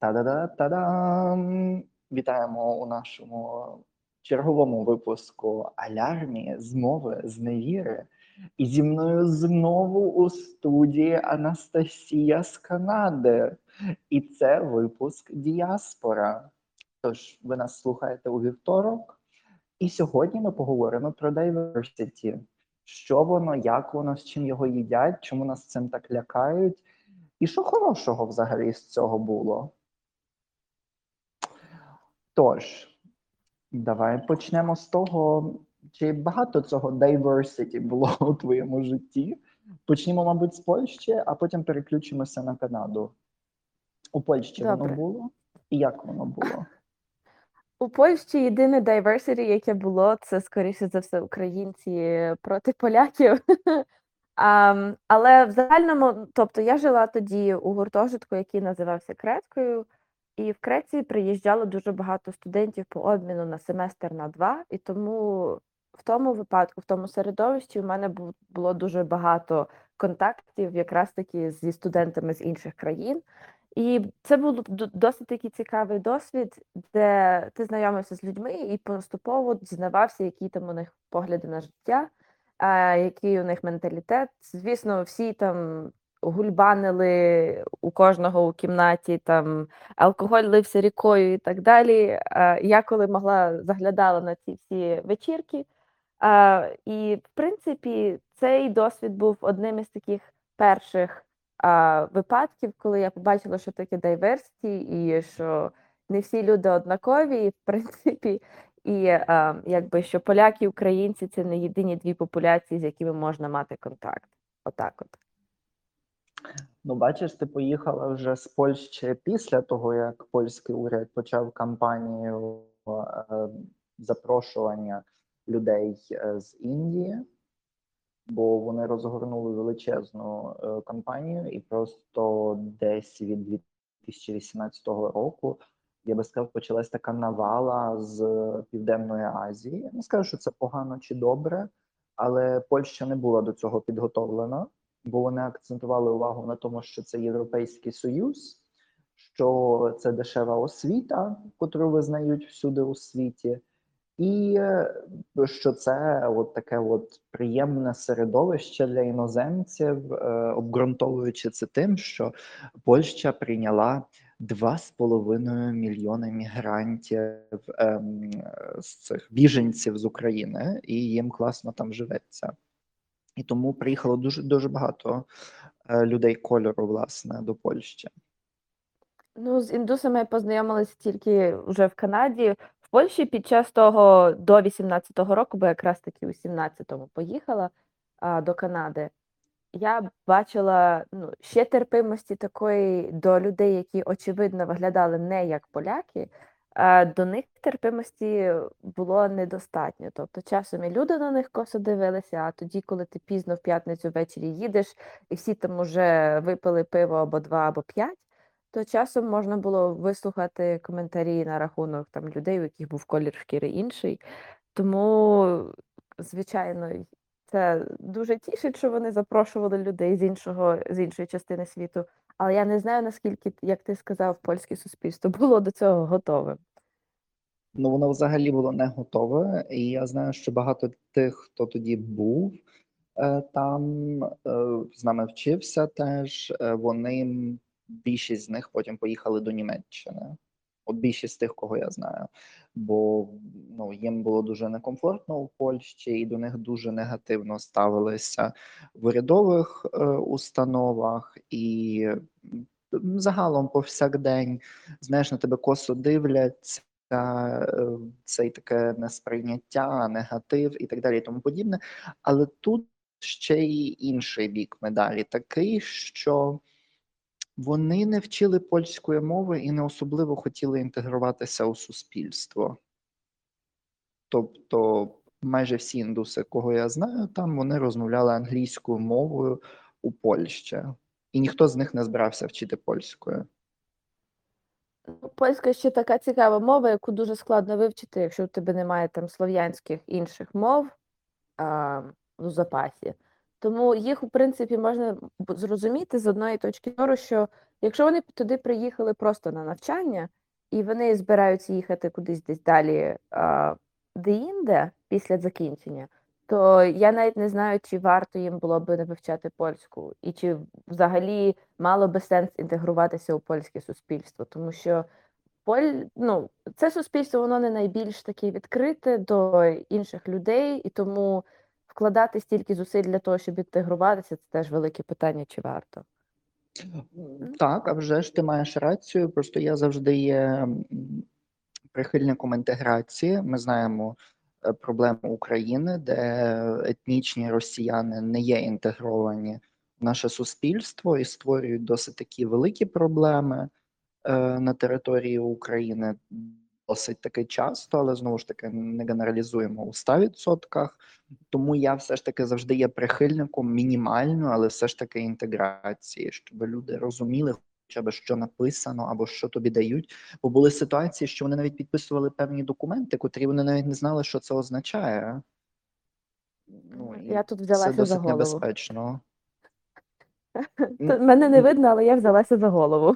Та-да-да-та-дам! Вітаємо у нашому черговому випуску Алярмі з мови з невіри. І зі мною знову у студії Анастасія з Канади. І це випуск Діаспора. Тож ви нас слухаєте у вівторок. І сьогодні ми поговоримо про diversity. Що воно, як воно, з чим його їдять, чому нас цим так лякають, і що хорошого взагалі з цього було. Тож, давай почнемо з того, чи багато цього diversity було у твоєму житті. Почнімо, мабуть, з Польщі, а потім переключимося на Канаду. У Польщі Добре. воно було? І як воно було? У Польщі єдине diversity, яке було, це скоріше за все українці проти поляків. А, але в загальному, тобто я жила тоді у гуртожитку, який називався Креткою, і в Креці приїжджало дуже багато студентів по обміну на семестр на два, і тому в тому випадку, в тому середовищі, у мене бу- було дуже багато контактів якраз таки зі студентами з інших країн. І це був досить такий цікавий досвід, де ти знайомився з людьми і поступово дізнавався, які там у них погляди на життя, який у них менталітет. Звісно, всі там гульбанили у кожного у кімнаті, там алкоголь лився рікою і так далі. Я коли могла заглядала на ці всі вечірки. І в принципі, цей досвід був одним із таких перших випадків, коли я побачила, що таке diversity, і що не всі люди однакові, і в принципі, і а, якби що поляки і українці це не єдині дві популяції, з якими можна мати контакт. Отак от. Ну, бачиш, ти поїхала вже з Польщі після того, як польський уряд почав кампанію е, запрошування людей е, з Індії, бо вони розгорнули величезну е, кампанію, і просто десь від 2018 року, я би сказав, почалась така навала з Південної Азії. Не скажу, що це погано чи добре, але Польща не була до цього підготовлена бо вони акцентували увагу на тому, що це Європейський Союз, що це дешева освіта, котру визнають всюди у світі, і е, що це от таке от приємне середовище для іноземців, е, обґрунтовуючи це тим, що Польща прийняла 2,5 мільйони мігрантів ем, з цих біженців з України, і їм класно там живеться. І тому приїхало дуже дуже багато е, людей кольору, власне, до Польщі. Ну, з індусами я познайомилася тільки вже в Канаді. В Польщі під час того до 18-го року, бо якраз таки у 17-му поїхала а, до Канади. Я бачила ну, ще терпимості такої до людей, які очевидно виглядали не як поляки, до них терпимості було недостатньо. Тобто часом і люди на них косо дивилися, а тоді, коли ти пізно в п'ятницю ввечері їдеш, і всі там уже випили пиво або два, або п'ять, то часом можна було вислухати коментарі на рахунок там людей, у яких був колір шкіри інший. Тому, звичайно, це дуже тішить, що вони запрошували людей з іншого з іншої частини світу. Але я не знаю, наскільки, як ти сказав, польське суспільство було до цього готове. Ну, воно взагалі було не готове, і я знаю, що багато тих, хто тоді був е, там, е, з нами вчився теж, е, вони, більшість з них потім поїхали до Німеччини. От більшість з тих, кого я знаю, бо ну, їм було дуже некомфортно у Польщі, і до них дуже негативно ставилися в урядових е, установах і загалом повсякдень, знаєш, на тебе косо дивляться е, цей таке несприйняття, негатив і так далі, і тому подібне. Але тут ще й інший бік медалі, такий, що вони не вчили польської мови і не особливо хотіли інтегруватися у суспільство. Тобто, майже всі індуси, кого я знаю, там вони розмовляли англійською мовою у Польщі, і ніхто з них не збирався вчити польською. Польська ще така цікава мова, яку дуже складно вивчити, якщо у тебе немає там слов'янських інших мов а, у запасі. Тому їх, у принципі, можна зрозуміти з одної точки зору, що якщо вони туди приїхали просто на навчання, і вони збираються їхати кудись десь далі деінде після закінчення, то я навіть не знаю, чи варто їм було би не вивчати польську, і чи взагалі мало би сенс інтегруватися у польське суспільство, тому що Поль, ну, це суспільство, воно не найбільш таке відкрите до інших людей, і тому вкладати стільки зусиль для того, щоб інтегруватися, це теж велике питання, чи варто. Так, а вже ж ти маєш рацію. Просто я завжди є прихильником інтеграції. Ми знаємо е, проблему України, де етнічні росіяни не є інтегровані в наше суспільство і створюють досить такі великі проблеми е, на території України. Досить таки часто, але знову ж таки не генералізуємо у 100%. Тому я все ж таки завжди є прихильником мінімальної, але все ж таки інтеграції, щоб люди розуміли, хоча б що написано або що тобі дають. Бо були ситуації, що вони навіть підписували певні документи, котрі вони навіть не знали, що це означає. Ну, Я тут це взялася за досить голову. небезпечно. Мене не видно, але я взялася за голову.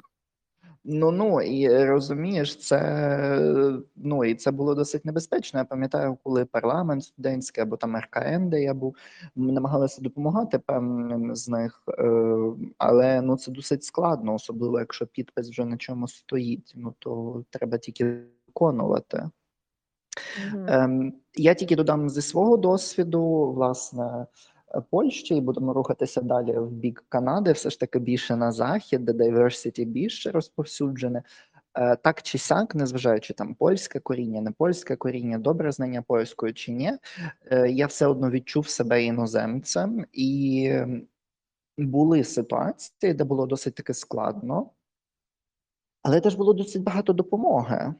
Ну ну і е, розумієш, це ну і це було досить небезпечно. Я пам'ятаю, коли парламент студентський або там РКН, де я був, намагалися допомагати певним з них, е, але ну це досить складно, особливо якщо підпис вже на чому стоїть. Ну то треба тільки виконувати. Мгм. Ем, я тільки додам зі свого досвіду, власне, е, Польщі, і будемо рухатися далі в бік Канади, все ж таки більше на захід, де diversity більше розповсюджене. Е, Так чи сяк, незважаючи там польське коріння, не польське коріння, добре знання польської чи ні, е, я все одно відчув себе іноземцем, і були ситуації, де було досить таки складно, але теж було досить багато допомоги.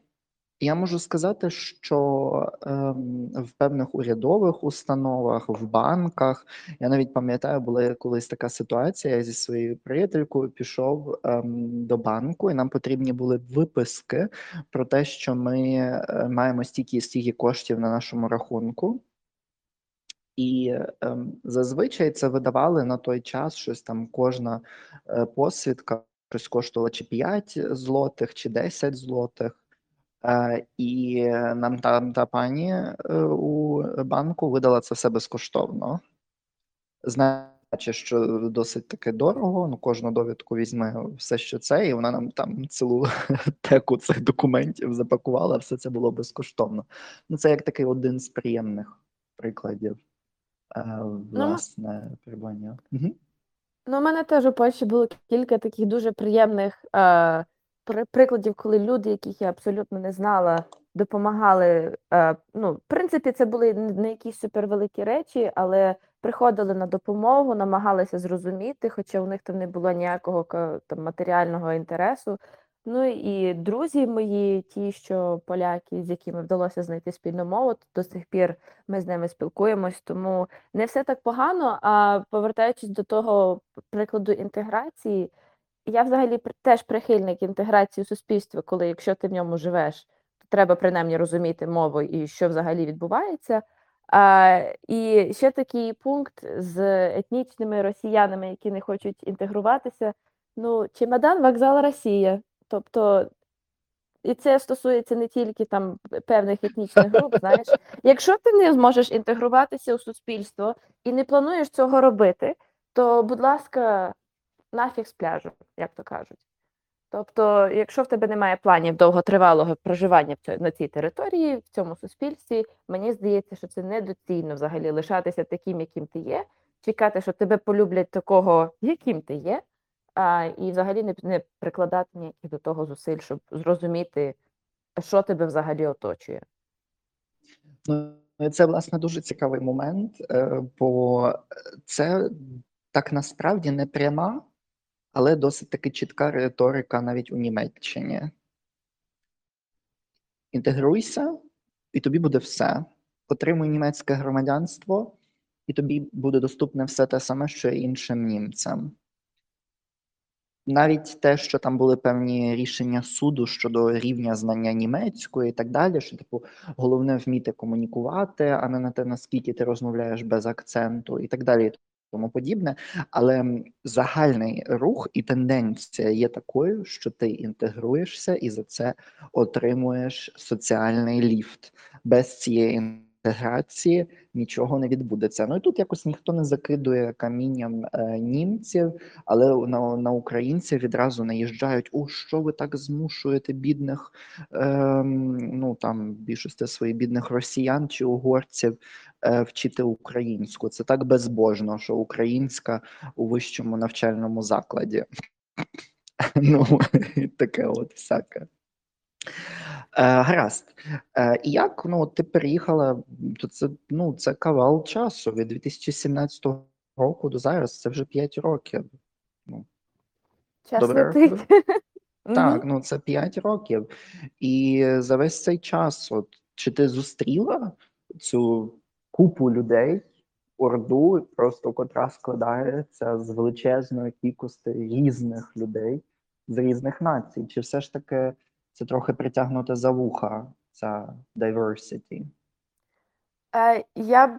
Я можу сказати, що ем, в певних урядових установах, в банках, я навіть пам'ятаю, була колись така ситуація. Я зі своєю приятелькою пішов ем, до банку, і нам потрібні були виписки про те, що ми е, маємо стільки і стільки коштів на нашому рахунку. І ем, зазвичай це видавали на той час щось там кожна е, посвідка щось коштувала чи 5 злотих, чи 10 злотих. Е, і нам там та пані е, у банку видала це все безкоштовно. Знаючи, що досить таки дорого, ну кожну довідку візьме все, що це, і вона нам там цілу теку цих документів запакувала, все це було безкоштовно. Ну, це як такий один з приємних прикладів е, власне перебування. Угу. Ну, у мене теж у Польщі було кілька таких дуже приємних е, прикладів, коли люди, яких я абсолютно не знала, допомагали. Е, ну, в принципі, це були не якісь супервеликі речі, але приходили на допомогу, намагалися зрозуміти, хоча у них там не було ніякого там матеріального інтересу. Ну і друзі мої, ті, що поляки, з якими вдалося знайти спільну мову, то до сих пір ми з ними спілкуємось, тому не все так погано. А повертаючись до того прикладу інтеграції, я взагалі теж прихильник інтеграції у суспільстві, коли якщо ти в ньому живеш, то треба принаймні розуміти мову і що взагалі відбувається. А, і ще такий пункт з етнічними росіянами, які не хочуть інтегруватися. Ну, чемодан, вокзал Росія. Тобто, і це стосується не тільки там певних етнічних груп. Знаєш, якщо ти не зможеш інтегруватися у суспільство і не плануєш цього робити, то, будь ласка, нафіг з пляжу, як то кажуть. Тобто, якщо в тебе немає планів довготривалого проживання на цій території, в цьому суспільстві, мені здається, що це недоцільно взагалі лишатися таким, яким ти є, чекати, що тебе полюблять такого, яким ти є, а, і взагалі не, не прикладати ніяких до того зусиль, щоб зрозуміти, що тебе взагалі оточує. Ну, це власне дуже цікавий момент, е, бо це так насправді не пряма, але досить таки чітка риторика навіть у Німеччині. Інтегруйся, і тобі буде все. Отримуй німецьке громадянство, і тобі буде доступне все те саме, що й іншим німцям. Навіть те, що там були певні рішення суду щодо рівня знання німецької і так далі, що типу головне вміти комунікувати, а не на те, наскільки ти розмовляєш без акценту, і так далі. Тому подібне. Але загальний рух і тенденція є такою, що ти інтегруєшся і за це отримуєш соціальний ліфт. Без цієї інтеграції нічого не відбудеться. Ну і тут якось ніхто не закидує камінням е, німців, але на, на українців відразу наїжджають: о, що ви так змушуєте бідних, ем, ну там більшості своїх бідних росіян чи угорців е, вчити українську. Це так безбожно, що українська у вищому навчальному закладі. Ну, таке от всяке. Е, гаразд. Е, і як ну, ти переїхала, то це, ну, це кавал часу від 2017 року до зараз, це вже 5 років. Час Добре. летить. Так, ну це 5 років. І за весь цей час, от, чи ти зустріла цю купу людей, орду, просто котра складається з величезної кількості різних людей з різних націй? Чи все ж таки це трохи притягнути за вуха, ця diversity? Е, Я б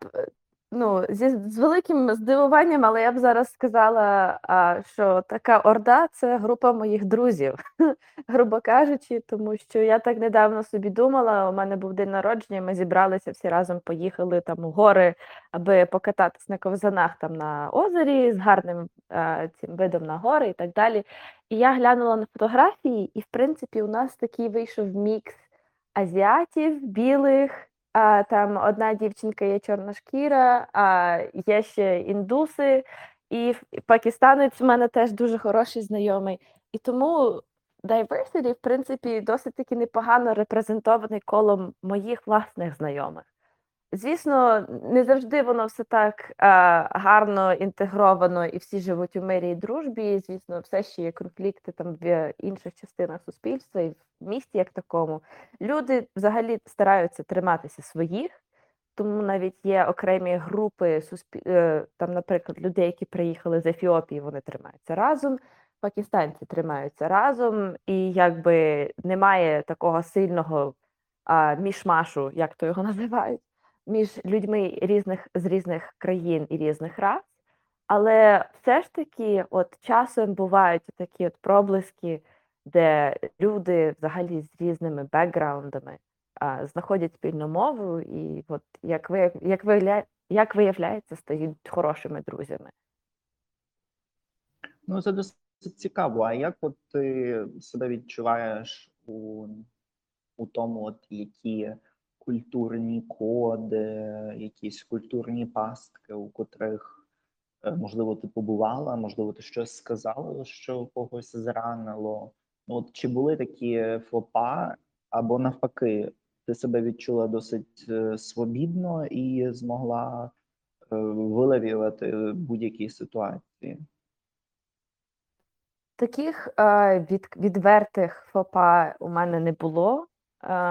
ну, зі, з великим здивуванням, але я б зараз сказала, а, що така орда це група моїх друзів, грубо кажучи, тому що я так недавно собі думала, у мене був день народження, ми зібралися всі разом, поїхали там у гори, аби покататись на ковзанах там на озері з гарним е, цим видом на гори і так далі. І я глянула на фотографії, і в принципі у нас такий вийшов мікс азіатів, білих. А, там одна дівчинка є чорношкіра, а є ще індуси, і пакистанець в мене теж дуже хороший знайомий. І тому diversity, в принципі, досить таки непогано репрезентований колом моїх власних знайомих. Звісно, не завжди воно все так а, гарно інтегровано і всі живуть у мирі і дружбі. Звісно, все ще є конфлікти там в інших частинах суспільства і в місті як такому. Люди взагалі стараються триматися своїх, тому навіть є окремі групи суспіль... е, там, наприклад, людей, які приїхали з Ефіопії, вони тримаються разом. Пакистанці тримаються разом, і якби немає такого сильного а, мішмашу, як то його називають, між людьми різних з різних країн і різних рас. Але все ж таки, от часом бувають такі от проблиски, де люди взагалі з різними бекграундами а, знаходять спільну мову, і от як ви як виявля, як виявляється, стають хорошими друзями. Ну, це досить цікаво. А як от ти себе відчуваєш у, у тому, от які культурні коди, якісь культурні пастки, у котрих, е, можливо, ти побувала, можливо, ти щось сказала, що когось зранило. Ну, от чи були такі фопа, або навпаки, ти себе відчула досить е, свобідно і змогла е, вилавлювати будь-які ситуації? Таких від, відвертих фопа у мене не було.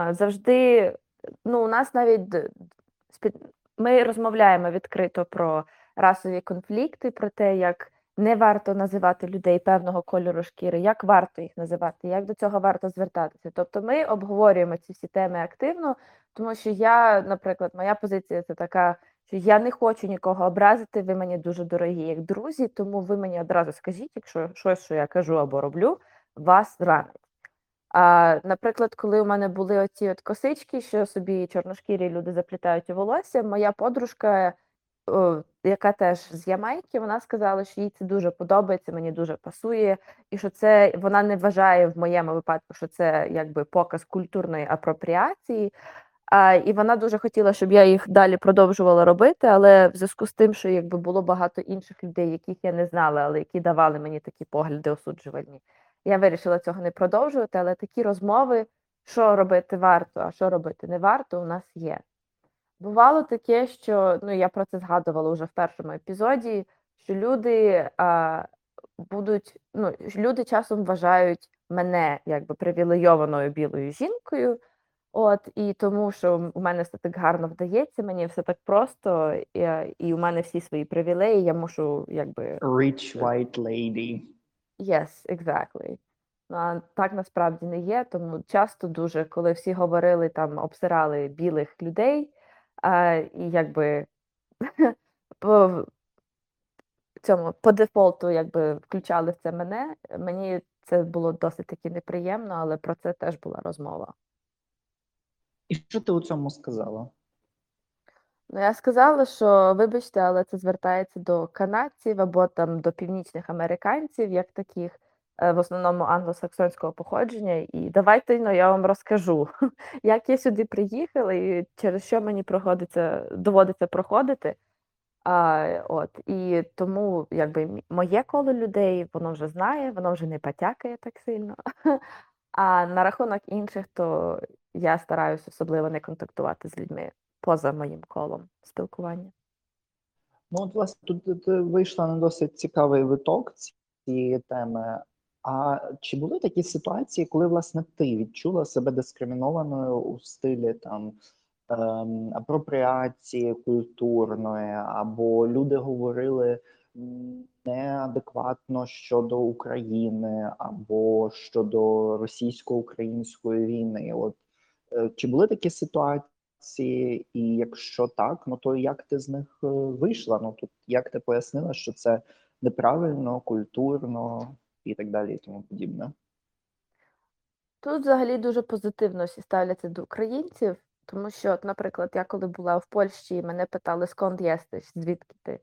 Завжди, ну, у нас навіть ми розмовляємо відкрито про расові конфлікти, про те, як не варто називати людей певного кольору шкіри, як варто їх називати, як до цього варто звертатися. Тобто ми обговорюємо ці всі теми активно, тому що я, наприклад, моя позиція це така, я не хочу нікого образити, ви мені дуже дорогі як друзі, тому ви мені одразу скажіть, якщо щось, що я кажу або роблю, вас ранить. А, наприклад, коли у мене були оці от косички, що собі чорношкірі люди заплітають у волосся, моя подружка, о, яка теж з Ямайки, вона сказала, що їй це дуже подобається, мені дуже пасує, і що це вона не вважає в моєму випадку, що це якби показ культурної апропріації. А, і вона дуже хотіла, щоб я їх далі продовжувала робити, але в зв'язку з тим, що якби було багато інших людей, яких я не знала, але які давали мені такі погляди осуджувальні. Я вирішила цього не продовжувати, але такі розмови, що робити варто, а що робити не варто, у нас є. Бувало таке, що ну я про це згадувала вже в першому епізоді, що люди а, будуть, ну люди часом вважають мене якби привілейованою білою жінкою. От і тому, що у мене все так гарно вдається, мені все так просто, і, і у мене всі свої привілеї, я мушу якби Rich white lady. Yes, exactly. Ну, а так насправді не є, тому часто дуже, коли всі говорили там, обсирали білих людей, а, і якби по- цьому по дефолту якби включали в це мене. Мені це було досить таки неприємно, але про це теж була розмова. І що ти у цьому сказала? Ну, я сказала, що вибачте, але це звертається до канадців або там до північних американців, як таких, е, в основному англосаксонського походження. І давайте ну, я вам розкажу, як я сюди приїхала і через що мені проходиться, доводиться проходити. А, от, і тому якби моє коло людей воно вже знає, воно вже не потякає так сильно. А на рахунок інших, то я стараюся особливо не контактувати з людьми поза моїм колом спілкування. Ну, от, власне, тут вийшла на досить цікавий виток цієї теми. А чи були такі ситуації, коли власне ти відчула себе дискримінованою у стилі там ем, апропріації культурної, або люди говорили неадекватно щодо України або щодо російсько-української війни? От е, чи були такі ситуації, і якщо так, ну то як ти з них е, вийшла? Ну тут як ти пояснила, що це неправильно, культурно і так далі, і тому подібне? Тут взагалі дуже позитивно всі ставляться до українців, тому що, от, наприклад, я коли була в Польщі, мене питали, сконд єстиш, звідки ти?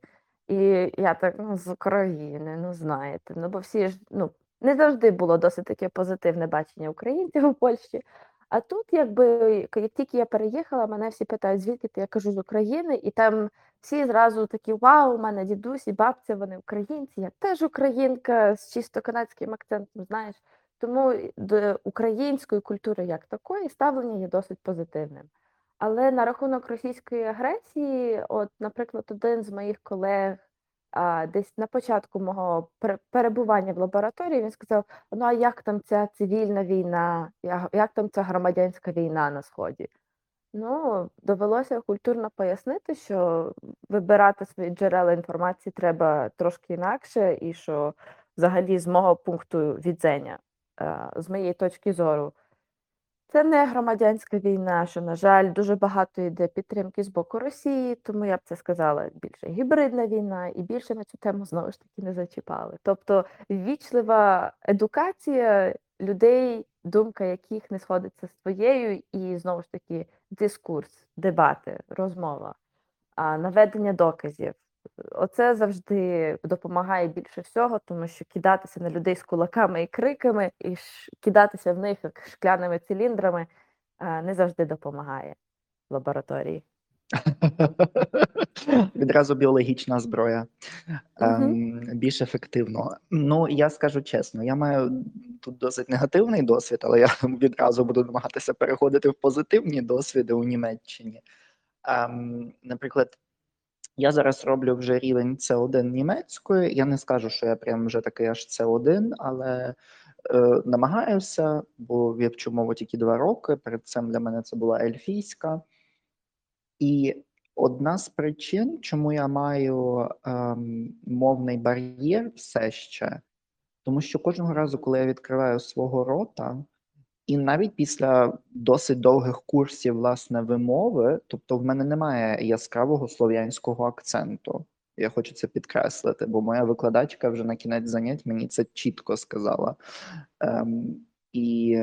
І я так, ну, з України, ну знаєте, ну бо всі ж, ну, не завжди було досить таке позитивне бачення українців у Польщі. А тут, якби, як тільки я переїхала, мене всі питають, звідки ти? Я кажу з України, і там всі зразу такі: Вау, у мене дідусь і бабця, вони українці, я теж українка з чисто канадським акцентом, знаєш. Тому до української культури як такої ставлення є досить позитивним. Але на рахунок російської агресії, от, наприклад, один з моїх колег а, десь на початку мого перебування в лабораторії він сказав: ну а як там ця цивільна війна, як там ця громадянська війна на Сході? Ну, довелося культурно пояснити, що вибирати свої джерела інформації треба трошки інакше, і що взагалі з мого пункту відзення, е, з моєї точки зору, це не громадянська війна, що, на жаль, дуже багато йде підтримки з боку Росії, тому я б це сказала більше гібридна війна, і більше на цю тему знову ж таки не зачіпали. Тобто ввічлива едукація людей, думка яких не сходиться з твоєю, і знову ж таки дискурс, дебати, розмова, наведення доказів. Оце завжди допомагає більше всього, тому що кидатися на людей з кулаками і криками, і кидатися в них як шкляними циліндрами не завжди допомагає в лабораторії. Відразу біологічна зброя ем, більш ефективно. Ну, я скажу чесно, я маю тут досить негативний досвід, але я відразу буду намагатися переходити в позитивні досвіди у Німеччині. Ем, наприклад, я зараз роблю вже рівень С1 німецької. Я не скажу, що я прям вже такий аж С1, але е, намагаюся, бо я вчу мову тільки два роки. Перед цим для мене це була ельфійська. І одна з причин, чому я маю ем, мовний бар'єр все ще, тому що кожного разу, коли я відкриваю свого рота, і навіть після досить довгих курсів власне вимови, тобто в мене немає яскравого слов'янського акценту. Я хочу це підкреслити, бо моя викладачка вже на кінець занять мені це чітко сказала. Ем, і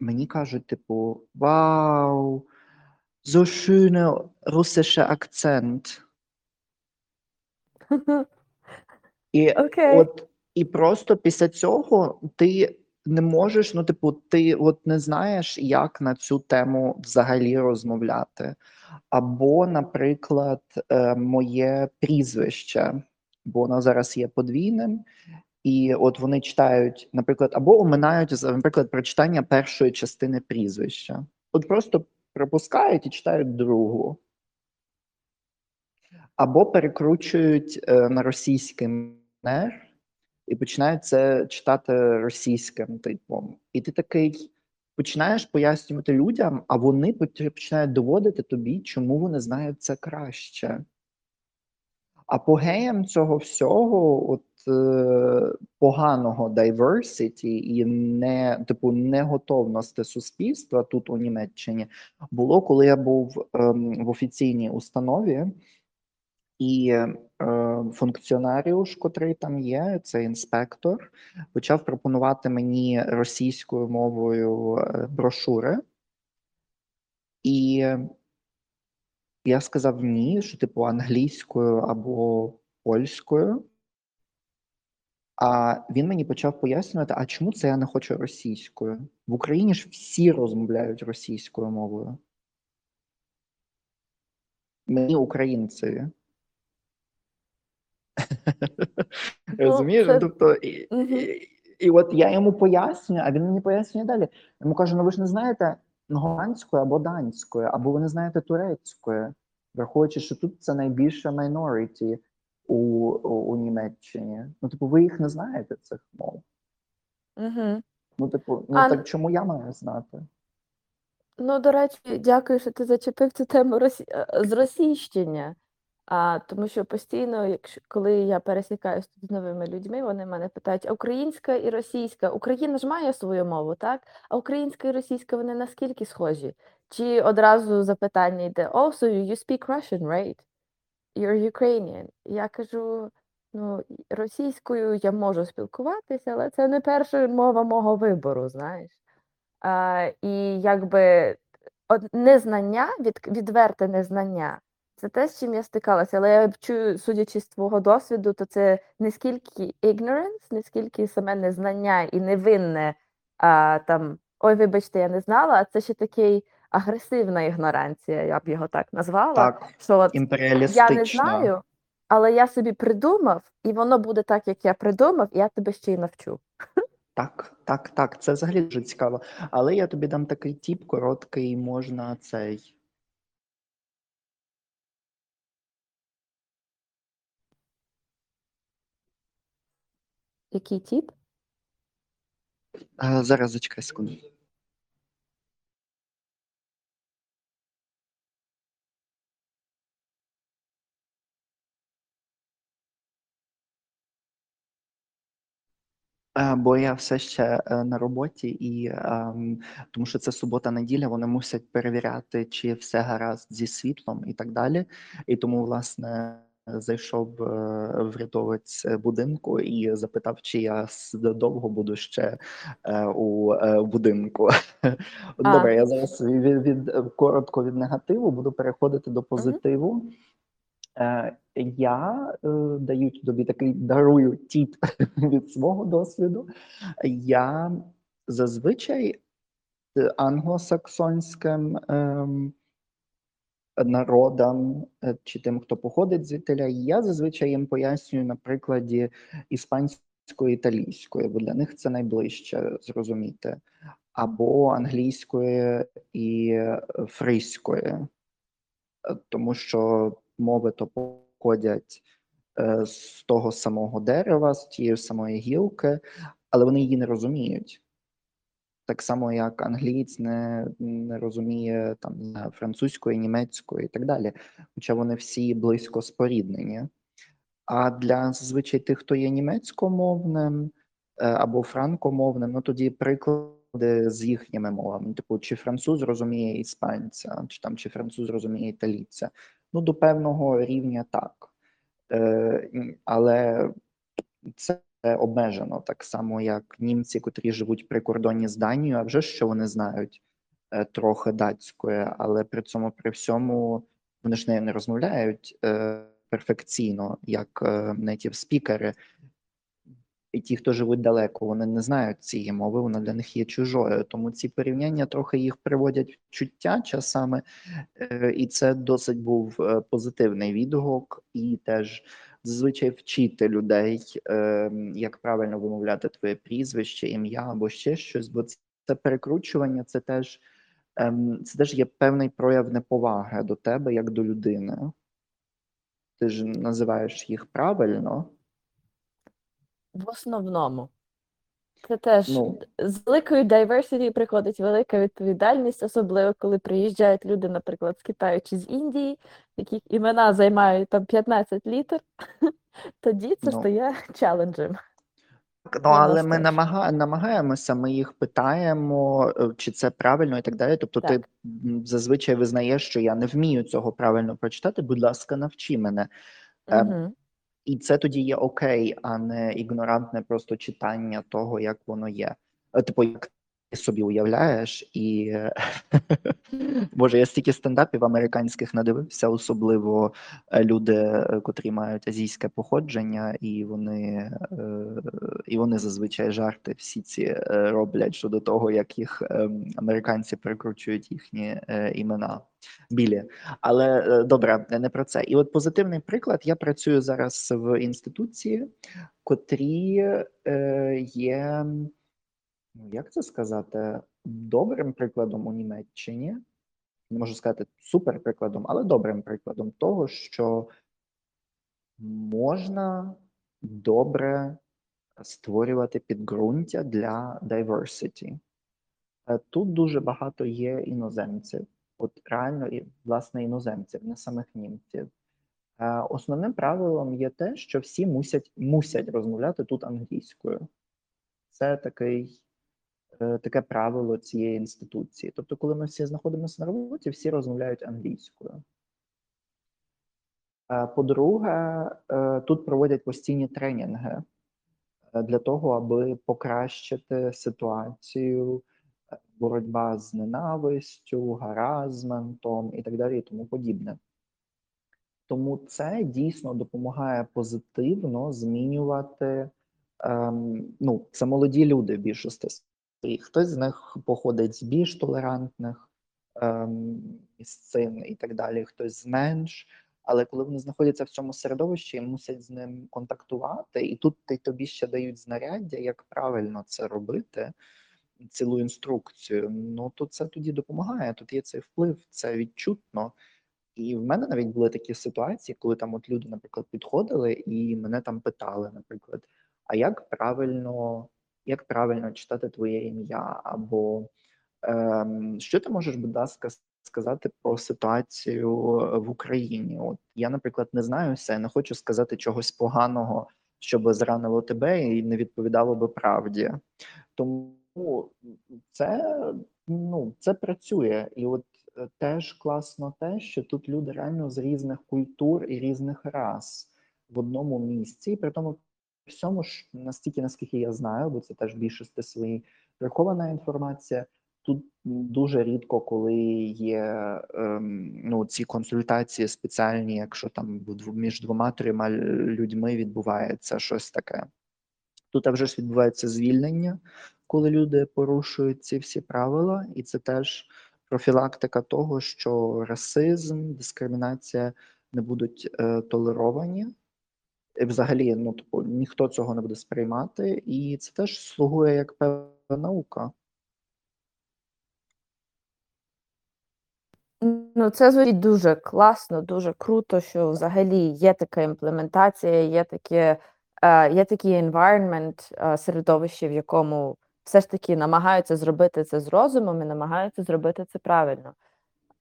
мені кажуть, типу, вау, so schöne russischer Akzent. І Окей. от і просто після цього ти не можеш, ну, типу, ти от не знаєш, як на цю тему взагалі розмовляти. Або, наприклад, е, моє прізвище, бо воно зараз є подвійним, і от вони читають, наприклад, або оминають, наприклад, прочитання першої частини прізвища. От просто пропускають і читають другу. Або перекручують е, на російський манер і починають це читати російським типом. І ти такий починаєш пояснювати людям, а вони починають доводити тобі, чому вони знають це краще. Апогеєм цього всього, от е, поганого diversity і не типу неготовності суспільства тут у Німеччині було, коли я був ем, в офіційній установі, і е, функціонаріуш, котрий там є, це інспектор, почав пропонувати мені російською мовою е, брошури. І я сказав ні, що типу англійською або польською. А він мені почав пояснювати, а чому це я не хочу російською? В Україні ж всі розмовляють російською мовою. Мені українцеві. Розумієш? це- Тобто, і, Мгм. і, і от я йому пояснюю, а він мені пояснює далі. Йому кажу: ну ви ж не знаєте голландської або данської, або ви не знаєте турецької, враховуючи, що тут це найбільше minority у, у, у Німеччині. Ну, типу, ви їх не знаєте, цих мов. Угу. Ну, типу, ну А, так чому я маю знати? Ну, до речі, дякую, що ти зачепив цю тему росі... е, зросійщення. А, тому що постійно, якщо коли я пересікаюся з новими людьми, вони мене питають: а українська і російська? Україна ж має свою мову, так? А українська і російська вони наскільки схожі? Чи одразу запитання йде: Oh, so you speak Russian, right? You're Ukrainian. Я кажу: ну, російською я можу спілкуватися, але це не перша мова мого вибору, знаєш. А, і якби незнання, від, відверте незнання, це те, з чим я стикалася. Але я чую, судячи з твого досвіду, то це не скільки ignorance, не скільки саме незнання і невинне а, там, ой, вибачте, я не знала, а це ще такий агресивна ігноранція, я б його так назвала. Так, Що от я не знаю, але я собі придумав, і воно буде так, як я придумав, і я тебе ще й навчу. Так, так, так, це взагалі дуже цікаво. Але я тобі дам такий тіп короткий, можна цей. Який тип? А, зараз зачекай секунду. Бо я все ще е, на роботі, і ем, тому що це субота-неділя, вони мусять перевіряти, чи все гаразд зі світлом і так далі. І тому, власне, зайшов е, в рятовець будинку і запитав, чи я довго буду ще е, у е, будинку. Добре, я зараз від, від коротко від негативу буду переходити до позитиву. Я даю тобі такий дарую тіп від свого досвіду. Я зазвичай англосаксонським ем, народам е, чи тим, хто походить звідтиля, я зазвичай їм пояснюю на прикладі іспанської італійської, бо для них це найближче зрозуміти, або англійської і е, фриської, Е, тому що мови то походять з того самого дерева, з тієї самої гілки, але вони її не розуміють. Так само, як англієць не, не розуміє там французької, німецької і так далі. Хоча вони всі близько споріднені. А для зазвичай тих, хто є німецькомовним е, або франкомовним, ну тоді приклади з їхніми мовами. Типу, чи француз розуміє іспанця, чи там чи француз розуміє італійця. Ну, до певного рівня так. Е, але це обмежено, так само, як німці, котрі живуть при кордоні з Данією, а вже що вони знають е, трохи датської, але при цьому при всьому вони ж нею не розмовляють е, перфекційно, як е, native спікери. І ті, хто живуть далеко, вони не знають цієї мови, вона для них є чужою. Тому ці порівняння трохи їх приводять в чуття часами, е, і це досить був е, позитивний відгук, і теж зазвичай вчити людей, е, як правильно вимовляти твоє прізвище, ім'я або ще щось, бо це, це перекручування, це теж, ем, це теж є певний прояв неповаги до тебе як до людини. Ти ж називаєш їх правильно. В основному. Це теж Ну. з великою diversity приходить велика відповідальність, особливо коли приїжджають люди, наприклад, з Китаю чи з Індії, яких імена займають там 15 літер, тоді це Ну. стає челенджем. Ну, але ми намага... намагаємося, ми їх питаємо, е, чи це правильно і так далі. Тобто, ти Так. м, зазвичай визнаєш, що я не вмію цього правильно прочитати. Будь ласка, навчи мене. Угу. І це тоді є окей, а не ігнорантне просто читання того, як воно є. Е, Типу, як собі уявляєш, і Боже, я стільки стендапів американських надивився, особливо е, люди, е, котрі мають азійське походження, і вони, е, і вони зазвичай жарти всі ці е, роблять щодо того, як їх ем, американці перекручують їхні е, імена білі. Але е, добре, не про це. І от позитивний приклад. Я працюю зараз в інституції, котрі е, є, ну як це сказати, добрим прикладом у Німеччині. Не можу сказати супер прикладом, але добрим прикладом того, що можна добре створювати підґрунтя для diversity. Е, Тут дуже багато є іноземців, от реально власне іноземців, не самих німців. Е, Основним правилом є те, що всі мусять, мусять розмовляти тут англійською. Це такий, таке правило цієї інституції. Тобто, коли ми всі знаходимося на роботі, всі розмовляють англійською. Е, По-друге, е, тут проводять постійні тренінги е, для того, аби покращити ситуацію, е, боротьба з ненавистю, гаразментом і так далі, і тому подібне. Тому це дійсно допомагає позитивно змінювати. Ем, ну, це молоді люди в більшості. І хтось з них походить з більш толерантних ем, місцин і так далі, хтось з менш. Але коли вони знаходяться в цьому середовищі, мусять з ним контактувати, і тут й тобі ще дають знаряддя, як правильно це робити, цілу інструкцію. Ну то це тоді допомагає. Тут є цей вплив, це відчутно. І в мене навіть були такі ситуації, коли там от люди, наприклад, підходили і мене там питали, наприклад, а як правильно, як правильно читати твоє ім'я? Або ем, що ти можеш, будь ласка, сказати про ситуацію в Україні? От я, наприклад, не знаю все, не хочу сказати чогось поганого, щоб зранило тебе і не відповідало би правді. Тому це ну це працює, і от е, теж класно те, що тут люди реально з різних культур і різних рас в одному місці, і при тому всьому ж настільки, наскільки я знаю, бо це теж більшості своїй прихована інформація. Тут дуже рідко, коли є ем, ну, ці консультації спеціальні, якщо там між двома трьома людьми відбувається щось таке. Тут вже ж відбувається звільнення, коли люди порушують ці всі правила, і це теж профілактика того, що расизм, дискримінація не будуть е, толеровані. Взагалі, ну типу, ніхто цього не буде сприймати, і це теж слугує як певна наука. Ну, це звучить дуже класно, дуже круто, що взагалі є така імплементація, є таке, е, є такий environment, е, середовище, в якому все ж таки намагаються зробити це з розумом і намагаються зробити це правильно.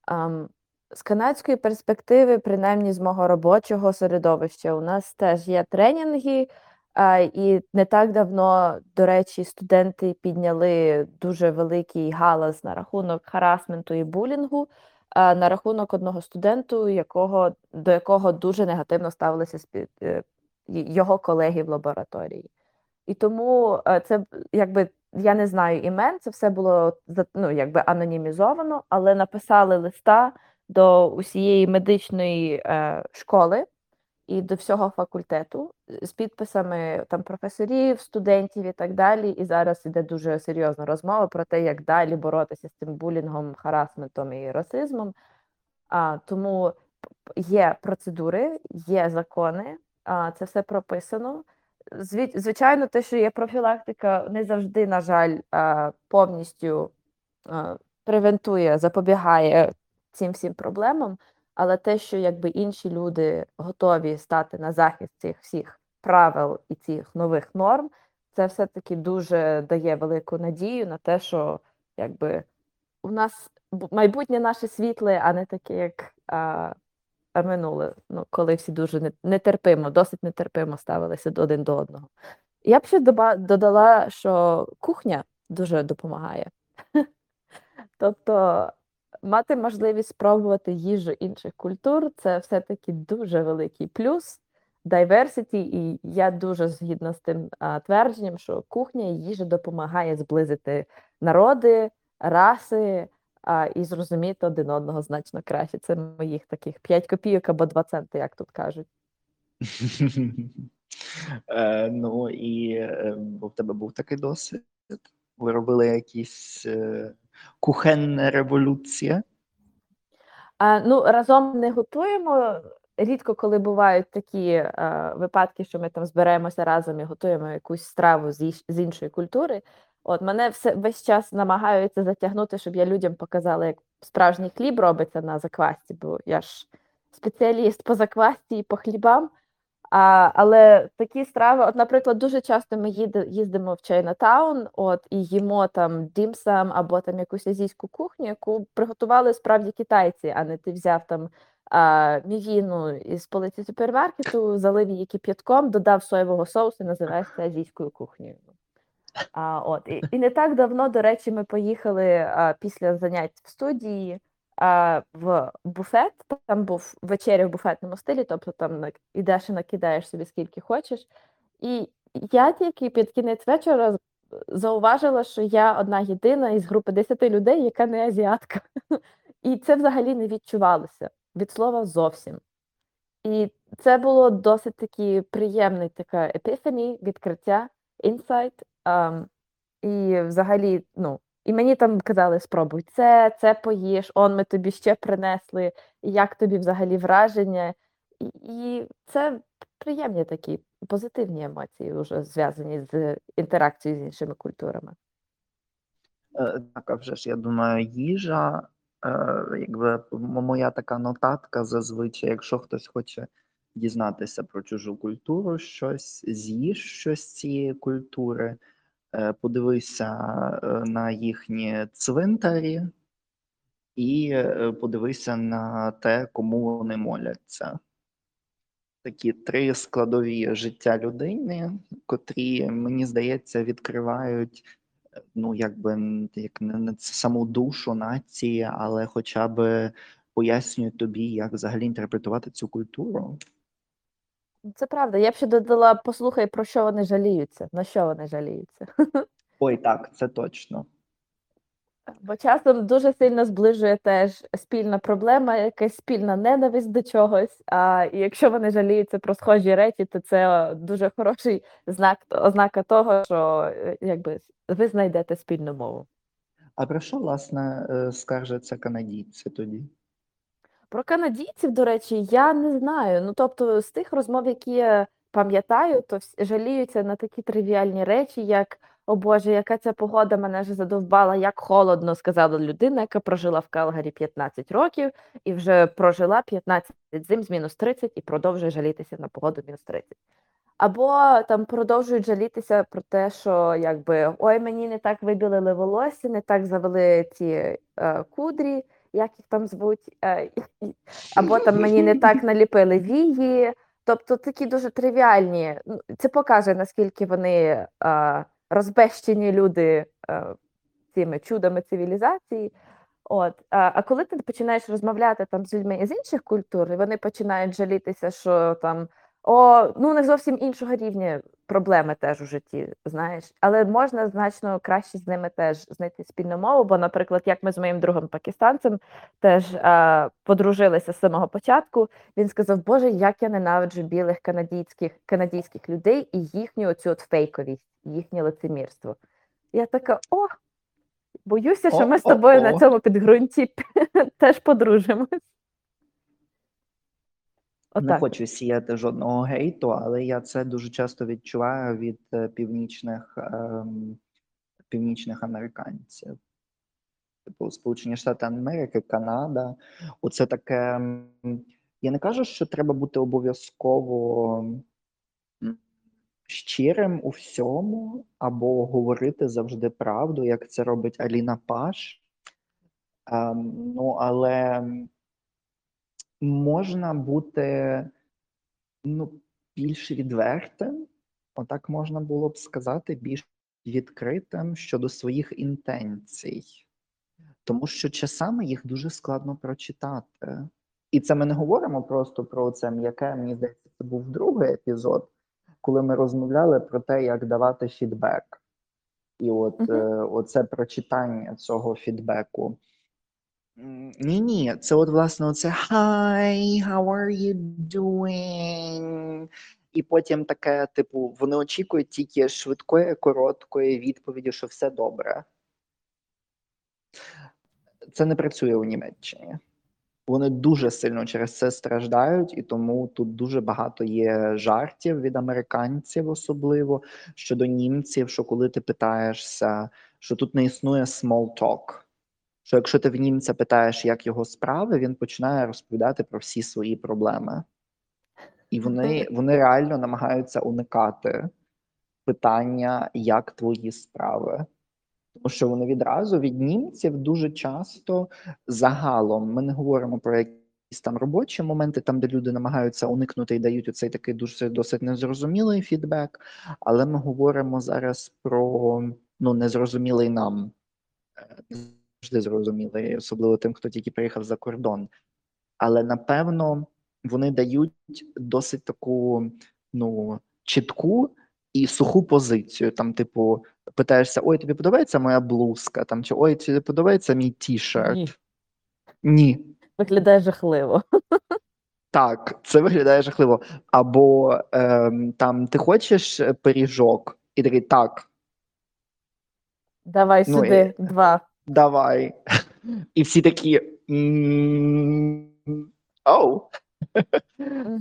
Ам, з канадської перспективи, принаймні з мого робочого середовища, у нас теж є тренінги, а, і не так давно, до речі, студенти підняли дуже великий галас на рахунок харасменту і булінгу, а, на рахунок одного студенту, якого, до якого дуже негативно ставилися спі- е, його колеги в лабораторії. І тому е, це якби я не знаю імен, це все було ну, якби анонімізовано, але написали листа до усієї медичної е, школи і до всього факультету з підписами там професорів, студентів і так далі. І зараз іде дуже серйозна розмова про те, як далі боротися з цим булінгом, харасментом і расизмом. А, тому є процедури, є закони, а, це все прописано. Звичайно, те, що є профілактика, не завжди, на жаль, повністю превентує, запобігає цим всім проблемам, але те, що якби інші люди готові стати на захист цих всіх правил і цих нових норм, це все-таки дуже дає велику надію на те, що якби у нас майбутнє наше світле, а не таке, як а, а минуле, ну, коли всі дуже нетерпимо, досить нетерпимо ставилися один до одного. Я б ще додала, що кухня дуже допомагає. Тобто мати можливість спробувати їжу інших культур це все-таки дуже великий плюс, diversity, і я дуже згідна з тим а, твердженням, що кухня і їжа допомагає зблизити народи, раси а, і зрозуміти один одного значно краще. Це моїх таких 5 копійок або 2 центи, як тут кажуть. Е, ну і е, в тебе був такий досвід. Ви робили якісь е, кухенна революція. А, ну, разом не готуємо. Рідко, коли бувають такі е, випадки, що ми там зберемося разом і готуємо якусь страву з, іш- з іншої культури. От мене все весь час намагаються затягнути, щоб я людям показала, як справжній хліб робиться на заквасці, бо я ж спеціаліст по заквасці і по хлібам. А, але такі страви, от, наприклад, дуже часто ми їздимо в Чайнатаун, от і їмо там дімсам або там якусь азійську кухню, яку приготували справді китайці, а не ти взяв там а, мівіну із полиці супермаркету, залив її кип'ятком, додав соєвого соусу називаєш це азійською кухнею. А, от, і, і не так давно, до речі, ми поїхали а, після занять в студії в буфет. Там був вечеря в буфетному стилі, тобто там на- ідеш і накидаєш собі скільки хочеш. І я тільки під кінець вечора зауважила, що я одна єдина із групи 10 людей, яка не азіатка. І це взагалі не відчувалося від слова зовсім. І це було досить таки приємний така епіфані, відкриття, інсайт. ам, і взагалі, ну, і мені там казали, спробуй це, це поїж, он ми тобі ще принесли, як тобі взагалі враження. І, це приємні такі позитивні емоції, вже зв'язані з інтеракцією з іншими культурами. Е, Так, а вже ж я думаю, їжа, е, якби моя така нотатка зазвичай, якщо хтось хоче дізнатися про чужу культуру, щось з'їж щось з цієї культури, подивися е, на їхні цвинтарі і е, подивися на те, кому вони моляться. Такі три складові життя людини, котрі, мені здається, відкривають ну, якби як не саму душу нації, але хоча б пояснюють тобі, як взагалі інтерпретувати цю культуру. Це правда. Я б ще додала, послухай, про що вони жаліються, на що вони жаліються. Ой, так, це точно. Бо часом дуже сильно зближує теж спільна проблема, якась спільна ненависть до чогось. А і якщо вони жаліються про схожі речі, то це дуже хороший знак, ознака того, що е, якби ви знайдете спільну мову. А про що, власне, е, скаржаться канадійці тоді? Про канадійців, до речі, я не знаю. Ну, тобто, з тих розмов, які я пам'ятаю, то жаліються на такі тривіальні речі, як о Боже, яка ця погода мене вже задовбала, як холодно, сказала людина, яка прожила в Калгарі 15 років і вже прожила 15 зим з мінус 30 і продовжує жалітися на погоду мінус 30. Або там продовжують жалітися про те, що якби ой, мені не так виділили волосся, не так завели ці е, кудрі, як їх там звуть, е, або там мені не так наліпили вії. Тобто такі дуже тривіальні. ну, Це покаже, наскільки вони е, розбещені люди е, цими чудами цивілізації. От, а коли ти починаєш розмовляти там з людьми із інших культур, і вони починають жалітися, що там о, ну не зовсім іншого рівня проблеми теж у житті, знаєш, але можна значно краще з ними теж знайти спільну мову. Бо, наприклад, як ми з моїм другом пакистанцем теж а, подружилися з самого початку, він сказав: Боже, як я ненавиджу білих канадійських канадійських людей і їхню оцю от фейковість, їхнє лицемірство. Я така, о, боюся, що ми з тобою на О-о-о. цьому підґрунті теж подружимось. Не Отак. хочу сіяти жодного гейту, але я це дуже часто відчуваю від е, північних, ем, північних американців. Типу, Сполучені Штати Америки, Канада. Оце таке. Я не кажу, що треба бути обов'язково щирим у всьому, або говорити завжди правду, як це робить Аліна Паш. Ем, ну, але можна бути ну, більш відвертим, отак можна було б сказати, більш відкритим щодо своїх інтенцій, тому що часами їх дуже складно прочитати. І це ми не говоримо просто про це м'яке, мені здається, це був другий епізод, коли ми розмовляли про те, як давати фідбек. І от Мгм. е, оце прочитання цього фідбеку. Ні, ні, це от власне оце Hi, how are you doing? І потім таке, типу, вони очікують тільки швидкої, короткої відповіді, що все добре. Це не працює у Німеччині. Вони дуже сильно через це страждають, і тому тут дуже багато є жартів від американців, особливо щодо німців, що коли ти питаєшся, що тут не існує small talk. Що якщо ти в німця питаєш, як його справи, він починає розповідати про всі свої проблеми. І вони, вони реально намагаються уникати питання, як твої справи. Тому що вони відразу від німців дуже часто загалом ми не говоримо про якісь там робочі моменти, там де люди намагаються уникнути і дають оцей такий дуже досить незрозумілий фідбек. Але ми говоримо зараз про ну незрозумілий нам, е, завжди зрозумілий, особливо тим, хто тільки приїхав за кордон. Але напевно вони дають досить таку ну чітку і суху позицію. Там, типу, питаєшся: ой, тобі подобається моя блузка? Там чи ой, тобі подобається мій ті-шерт? Ні. Ні. Виглядає жахливо. Так, це виглядає жахливо. Або ем, там ти хочеш пиріжок? І такий так, Давай Ну, сюди, два. Давай. І всі такі. Оу.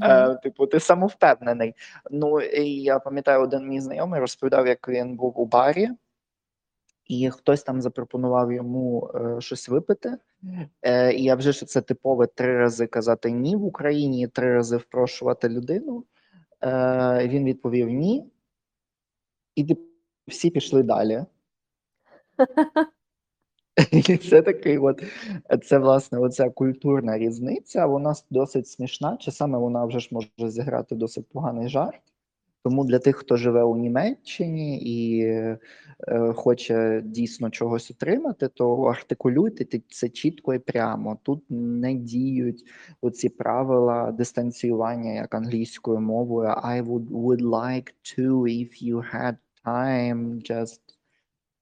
Е, типу, ти самовпевнений. Ну, і я пам'ятаю, один мій знайомий розповідав, як він був у барі, і хтось там запропонував йому е, щось випити. Е, і я вже ж це типове три рази казати ні в Україні, і три рази впрошувати людину. Е, він відповів ні. І всі пішли далі. І це такий, от це власне оця культурна різниця. Вона досить смішна. Часами вона вже ж може зіграти досить поганий жарт. Тому для тих, хто живе у Німеччині і е, хоче дійсно чогось отримати, то артикулюйте це чітко і прямо. Тут не діють оці правила дистанціювання як англійською мовою. I would, would like to if you had time just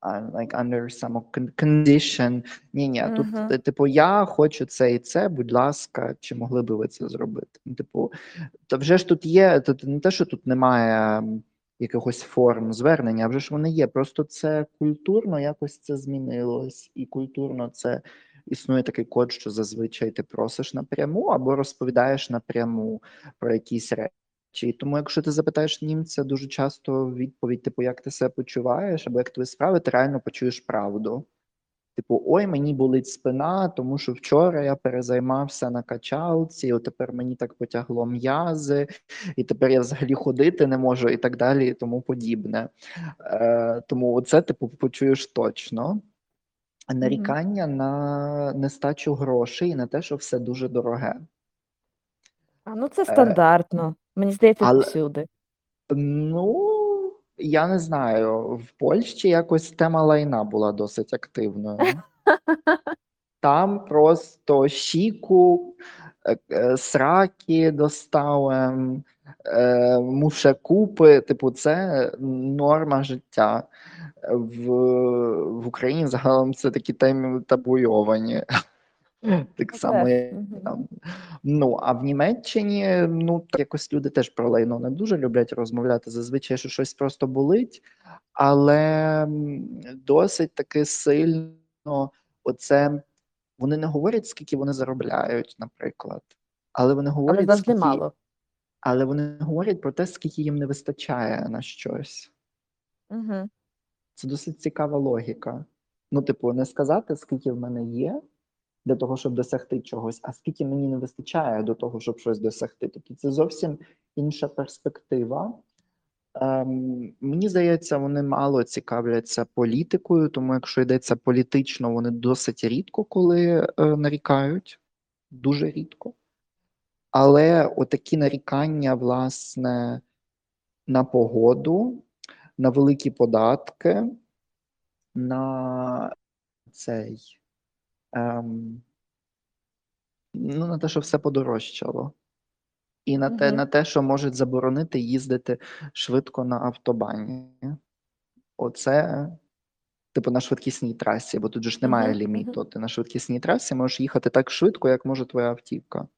like under some condition. Ні, ні, тут Мгм. ти- типу, я хочу це і це. Будь ласка, чи могли би ви це зробити? Ну, Типу, то вже ж тут є. Тут не те, що тут немає якихось форм звернення, а вже ж вони є. Просто це культурно якось це змінилось, і культурно це існує такий код, що зазвичай ти просиш напряму або розповідаєш напряму про якісь речі. І тому, якщо ти запитаєш німця, дуже часто відповідь, типу, як ти себе почуваєш, або як твої справи, ти реально почуєш правду. Типу, ой, мені болить спина, тому що вчора я перезаймався на качалці, от тепер мені так потягло м'язи, і тепер я взагалі ходити не можу, і так далі, і тому подібне. Е, тому це типу почуєш точно. Нарікання на нестачу грошей і на те, що все дуже дороге. А ну це стандартно. Мені здається, але- всюди. Ну, я не знаю. В Польщі якось тема лайна була досить активною. Там просто щіку, е, е, сраки доставим, е, мушекупи, типу, це норма життя. В, в Україні загалом це такі теми табуйовані. Так само, як там. Ну, а в Німеччині, ну, якось люди теж про лайно не дуже люблять розмовляти. Зазвичай, що щось просто болить, але досить таки сильно оце вони не говорять, скільки вони заробляють, наприклад. Але вони говорять, завжди скільки, мало. але вони говорять про те, скільки їм не вистачає на щось. Угу. Це досить цікава логіка. Ну, типу, не сказати, скільки в мене є для того, щоб досягти чогось, а скільки мені не вистачає до того, щоб щось досягти. Тобто це зовсім інша перспектива. Ем, мені здається, вони мало цікавляться політикою, тому якщо йдеться політично, вони досить рідко коли е, нарікають, дуже рідко. Але отакі нарікання, власне, на погоду, на великі податки, на цей. Ем, ну, на те, що все подорожчало. і на те, на те, що можуть заборонити їздити швидко на автобані. Оце, типу, на швидкісній трасі, бо тут же ж немає угу. ліміту. Ти на швидкісній трасі можеш їхати так швидко, як може твоя автівка.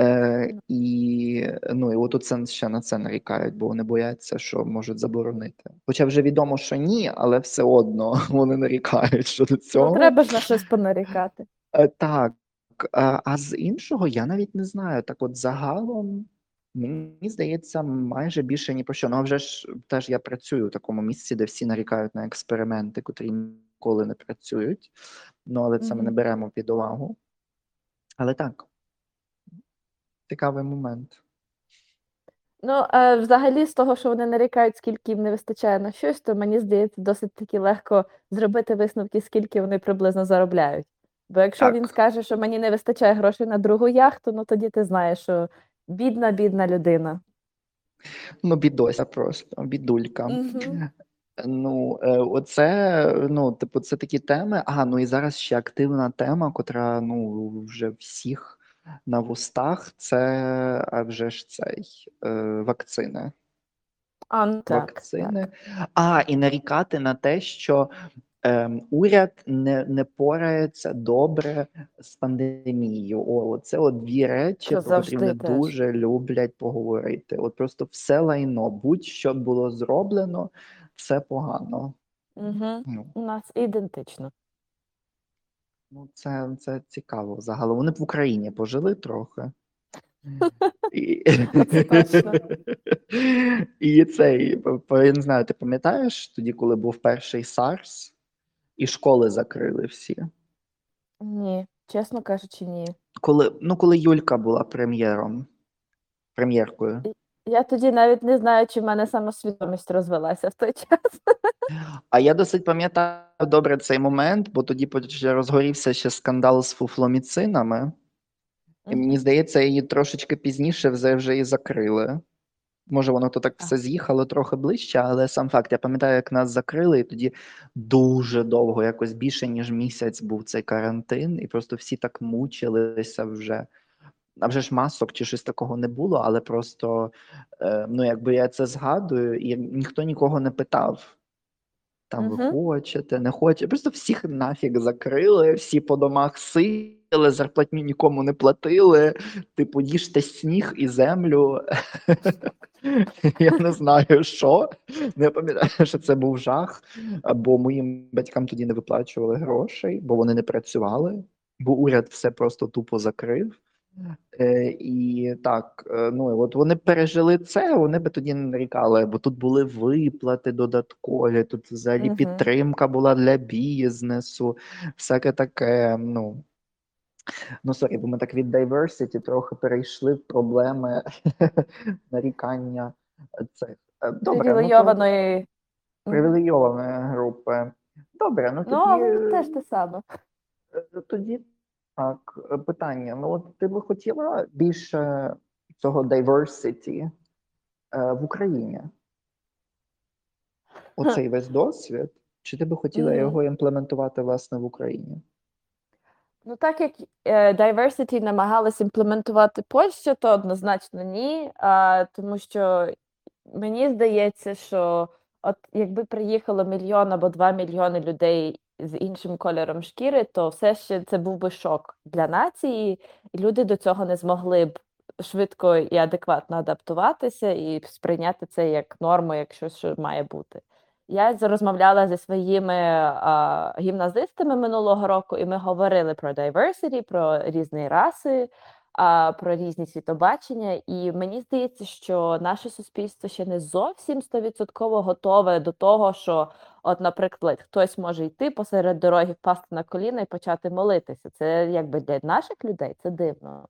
Е, Ну. і, ну, і от оце ще на це нарікають, бо вони бояться, що можуть заборонити. Хоча вже відомо, що ні, але все одно вони нарікають щодо Ну, цього. треба ж на щось понарікати. Е, Так, а, а з іншого я навіть не знаю. Так, от загалом, мені здається, майже більше ні про що. Ну, а вже ж теж я працюю в такому місці, де всі нарікають на експерименти, котрі ніколи не працюють. Ну, але це ми не беремо під увагу. Але так, цікавий момент. Ну, е, взагалі, з того, що вони нарікають, скільки їм не вистачає на щось, то мені здається, досить таки легко зробити висновки, скільки вони приблизно заробляють. Бо якщо він скаже, що мені не вистачає грошей на другу яхту, ну тоді ти знаєш, що бідна, бідна людина. Ну, бідося просто, бідулька. Ну, е, оце, ну, типу, це такі теми. А, ну і зараз ще активна тема, котра ну, вже всіх на вустах, це а вже ж цей е, вакцини. А, ну так, так. Вакцини. А, і нарікати на те, що ем, уряд не, не порається добре з пандемією. О, це от дві речі, про завжди вони дуже люблять поговорити. От просто все лайно, будь-що було зроблено, все погано. Угу. Ну, У нас ідентично. Ну це, це цікаво. Загалом вони б в Україні пожили трохи. І, Це і цей, я не знаю, ти пам'ятаєш тоді, коли був перший SARS, і школи закрили всі? Ні, чесно кажучи, ні. Коли, ну, коли Юлька була прем'єром, прем'єркою. Я тоді навіть не знаю, чи в мене самосвідомість розвелася в той час. А я досить пам'ятаю добре цей момент, бо тоді розгорівся ще скандал з фуфломіцинами. І мені здається, її трошечки пізніше вже, вже і закрили. Може, воно то так все з'їхало трохи ближче, але сам факт, я пам'ятаю, як нас закрили, і тоді дуже довго, якось більше, ніж місяць був цей карантин, і просто всі так мучилися вже. А вже ж масок чи щось такого не було, але просто, е, ну, якби я це згадую, і ніхто нікого не питав. Там ви Мгм. хочете, не хочете. Просто всіх нафіг закрили, всі по домах сиділи, зарплатню нікому не платили. Типу, їжте сніг і землю. Я не знаю, що. Я пам'ятаю, що це був жах, бо моїм батькам тоді не виплачували грошей, бо вони не працювали, бо уряд все просто тупо закрив. Е, і так, е, ну от вони пережили це, вони би тоді не нарікали, бо тут були виплати додаткові, тут взагалі Мгм. підтримка була для бізнесу, всяке таке. Ну, ну sorry, бо ми так від diversity трохи перейшли в проблеми нарікання цих. Добре, ну, то Привілейованої. Привілейованої групи. Добре, ну Ну, теж те саме. Е, Тоді так, е, питання. Ну, от ти би хотіла більше цього diversity е, в Україні? Оцей весь досвід? Чи ти би хотіла Мгм. його імплементувати власне в Україні? Ну, так як е, diversity намагалась імплементувати Польща, то однозначно ні. А, тому що мені здається, що от якби приїхало мільйон або два мільйони людей з іншим кольором шкіри, то все ще це був би шок для нації, і люди до цього не змогли б швидко і адекватно адаптуватися і сприйняти це як норму, як щось, що має бути. Я розмовляла зі своїми а, гімназистами минулого року, і ми говорили про diversity, про різні раси, про різні світобачення. І мені здається, що наше суспільство ще не зовсім стовідсотково готове до того, що, от, наприклад, хтось може йти посеред дороги, впасти на коліна і почати молитися. Це якби для наших людей це дивно.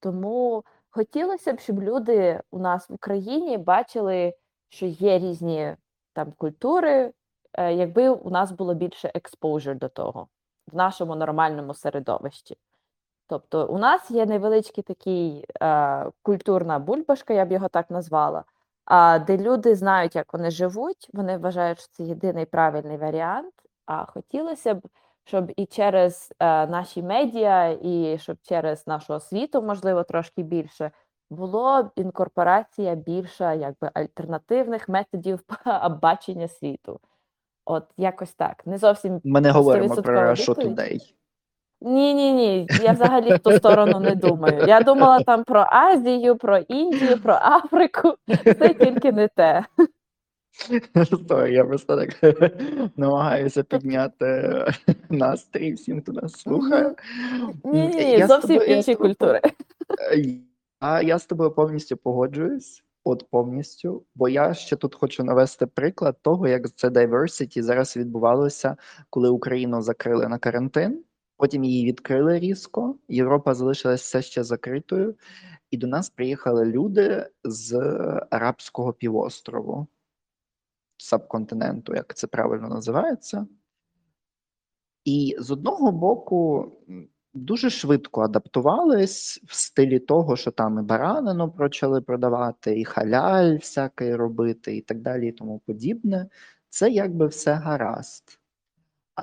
Тому хотілося б, щоб люди у нас в Україні бачили, що є різні там культури, е, якби у нас було більше exposure до того в нашому нормальному середовищі. Тобто, у нас є невеличкий такий е, культурна бульбашка, я б його так назвала, а, де люди знають, як вони живуть, вони вважають, що це єдиний правильний варіант. А хотілося б, щоб і через е, наші медіа, і щоб через нашу освіту, можливо, трошки більше, було інкорпорація більша якби альтернативних методів бачення світу. От якось так. Не зовсім Ми не говоримо про відповідь. Ні, ні, ні. Я взагалі в ту сторону не думаю. Я думала там про Азію, про Індію, про Африку. Це тільки не те. Стой, я просто так намагаюся підняти настрій всім, хто нас слухає. Ні, ні, Я ні, з зовсім тобою- інші тобою культури. А я з тобою повністю погоджуюсь. От повністю, бо я ще тут хочу навести приклад того, як це diversity зараз відбувалося, коли Україну закрили на карантин, потім її відкрили різко. Європа залишилась все ще закритою, і до нас приїхали люди з Арабського півострову, субконтиненту, як це правильно називається. І з одного боку дуже швидко адаптувались в стилі того, що там і баранину почали продавати, і халяль всякий робити, і так далі, і тому подібне. Це якби все гаразд.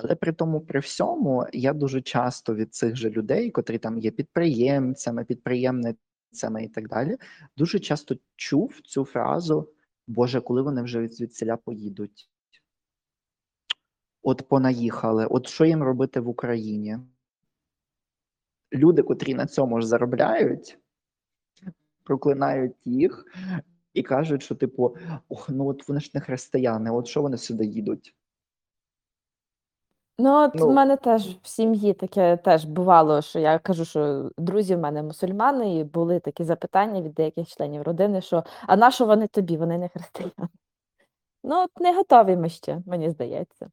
Але при тому, при всьому, я дуже часто від цих же людей, котрі там є підприємцями, підприємницями і так далі, дуже часто чув цю фразу: Боже, коли вони вже від звідсіля поїдуть? От понаїхали, от що їм робити в Україні? Люди, котрі на цьому ж заробляють, проклинають їх і кажуть, що, типу, ох, ну от вони ж не християни, от що вони сюди їдуть? Ну, от Ну. в мене теж в сім'ї таке теж бувало, що я кажу, що друзі в мене мусульмани, і були такі запитання від деяких членів родини, що а на що вони тобі? Вони не християни. Ну, от не готові ми ще, мені здається.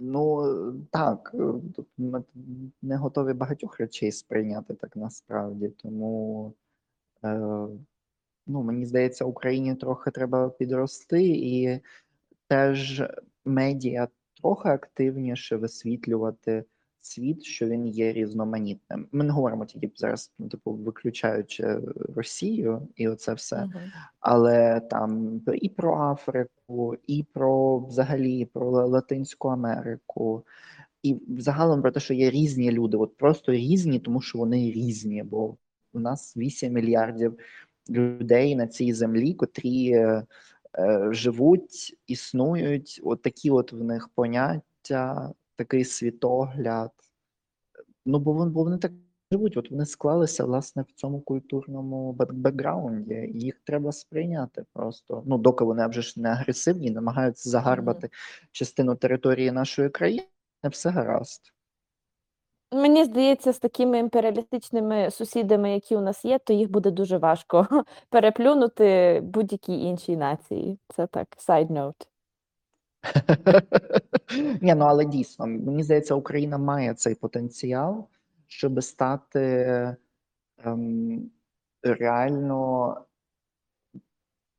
Ну так, е, тут ми не готові багатьох речей сприйняти так насправді. Тому е, ну, мені здається, Україні трохи треба підрости, і теж медіа трохи активніше висвітлювати світ, що він є різноманітним. Ми не говоримо тільки зараз, ну, типу, виключаючи Росію і оце все. Мгм. але там і про Африку, і про взагалі про Латинську Америку, і загалом про те, що є різні люди, от просто різні, тому що вони різні, бо у нас 8 мільярдів людей на цій землі, котрі е, живуть, існують, от такі от в них поняття, такий світогляд. Ну, бо вони, бо вони так живуть, от вони склалися власне в цьому культурному бек- бекграунді. і Їх треба сприйняти просто. Ну, доки вони вже ж не агресивні, намагаються загарбати частину території нашої країни, все гаразд. Мені здається, з такими імперіалістичними сусідами, які у нас є, то їх буде дуже важко переплюнути будь-якій іншій нації. Це так, side note. Ні, ну але дійсно, мені здається, Україна має цей потенціал, щоб стати ем, реально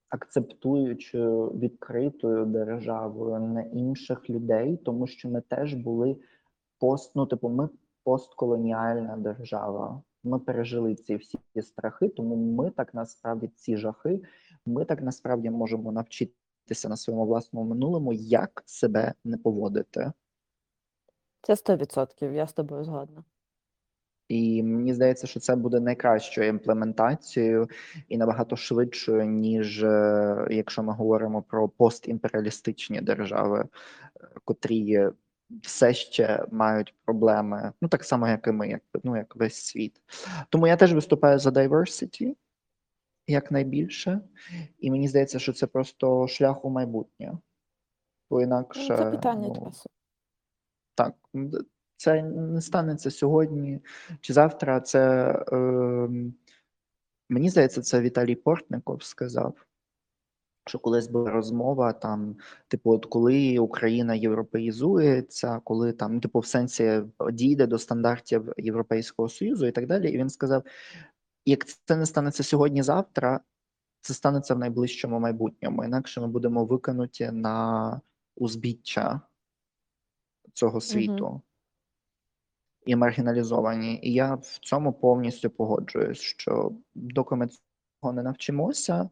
акцептуючою відкритою державою на інших людей, тому що ми теж були пост, ну, типу, ми постколоніальна держава. Ми пережили ці всі страхи, тому ми так насправді ці жахи, ми так насправді можемо навчитися на своєму власному минулому, як себе не поводити. Це 100%, я з тобою згодна. І мені здається, що це буде найкращою імплементацією і набагато швидшою, ніж е, якщо ми говоримо про постімперіалістичні держави, котрі все ще мають проблеми, ну так само, як і ми, як, ну як весь світ. Тому я теж виступаю за diversity якнайбільше, і мені здається, що це просто шлях у майбутнє. Бо Ну, інакше Це питання ну, часу. так, це не станеться сьогодні чи завтра. Це е, мені здається, це Віталій Портников сказав, що колись була розмова там, типу, от коли Україна європеїзується, коли там, типу, в сенсі дійде до стандартів Європейського Союзу і так далі. І він сказав: як це не станеться сьогодні-завтра, це станеться в найближчому майбутньому. Інакше ми будемо викинуті на узбіччя цього світу і маргіналізовані. І я в цьому повністю погоджуюсь, що доки ми цього не навчимося,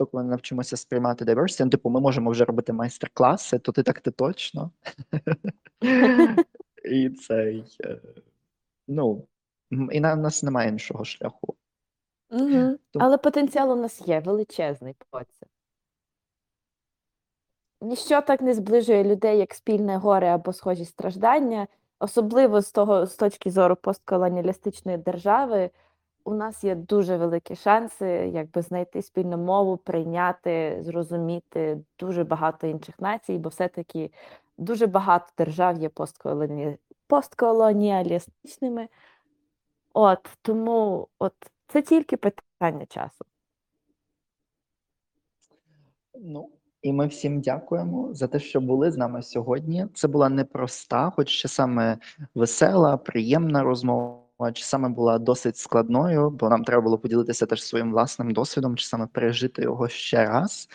доки ми навчимося сприймати diversity, ну, типу, ми можемо вже робити майстер-класи, то ти так ти точно. І цей. е, Ну, І на- нас немає іншого шляху. Угу. Тому- Але потенціал у нас є величезний по це. Ніщо так не зближує людей, як спільне горе або схожі страждання, особливо з того, з точки зору постколоніалістичної держави. У нас є дуже великі шанси якби знайти спільну мову, прийняти, зрозуміти дуже багато інших націй, бо все-таки дуже багато держав є постколоні... постколоніалістичними. От тому от це тільки питання часу. Ну, і ми всім дякуємо за те, що були з нами сьогодні. Це була непроста, хоч ще саме весела, приємна розмова, чи саме була досить складною, бо нам треба було поділитися теж своїм власним досвідом, чи саме пережити його ще раз.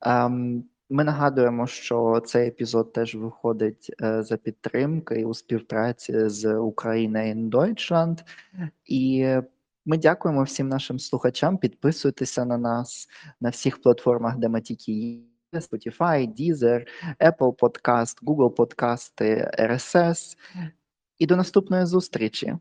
Ем, ми нагадуємо, що цей епізод теж виходить е, за підтримки і у співпраці з Україна in Deutschland. І ми дякуємо всім нашим слухачам. Підписуйтеся на нас на всіх платформах, де ми тільки є. Spotify, Deezer, Apple Podcast, Google Подкасти, RSS. І до наступної зустрічі.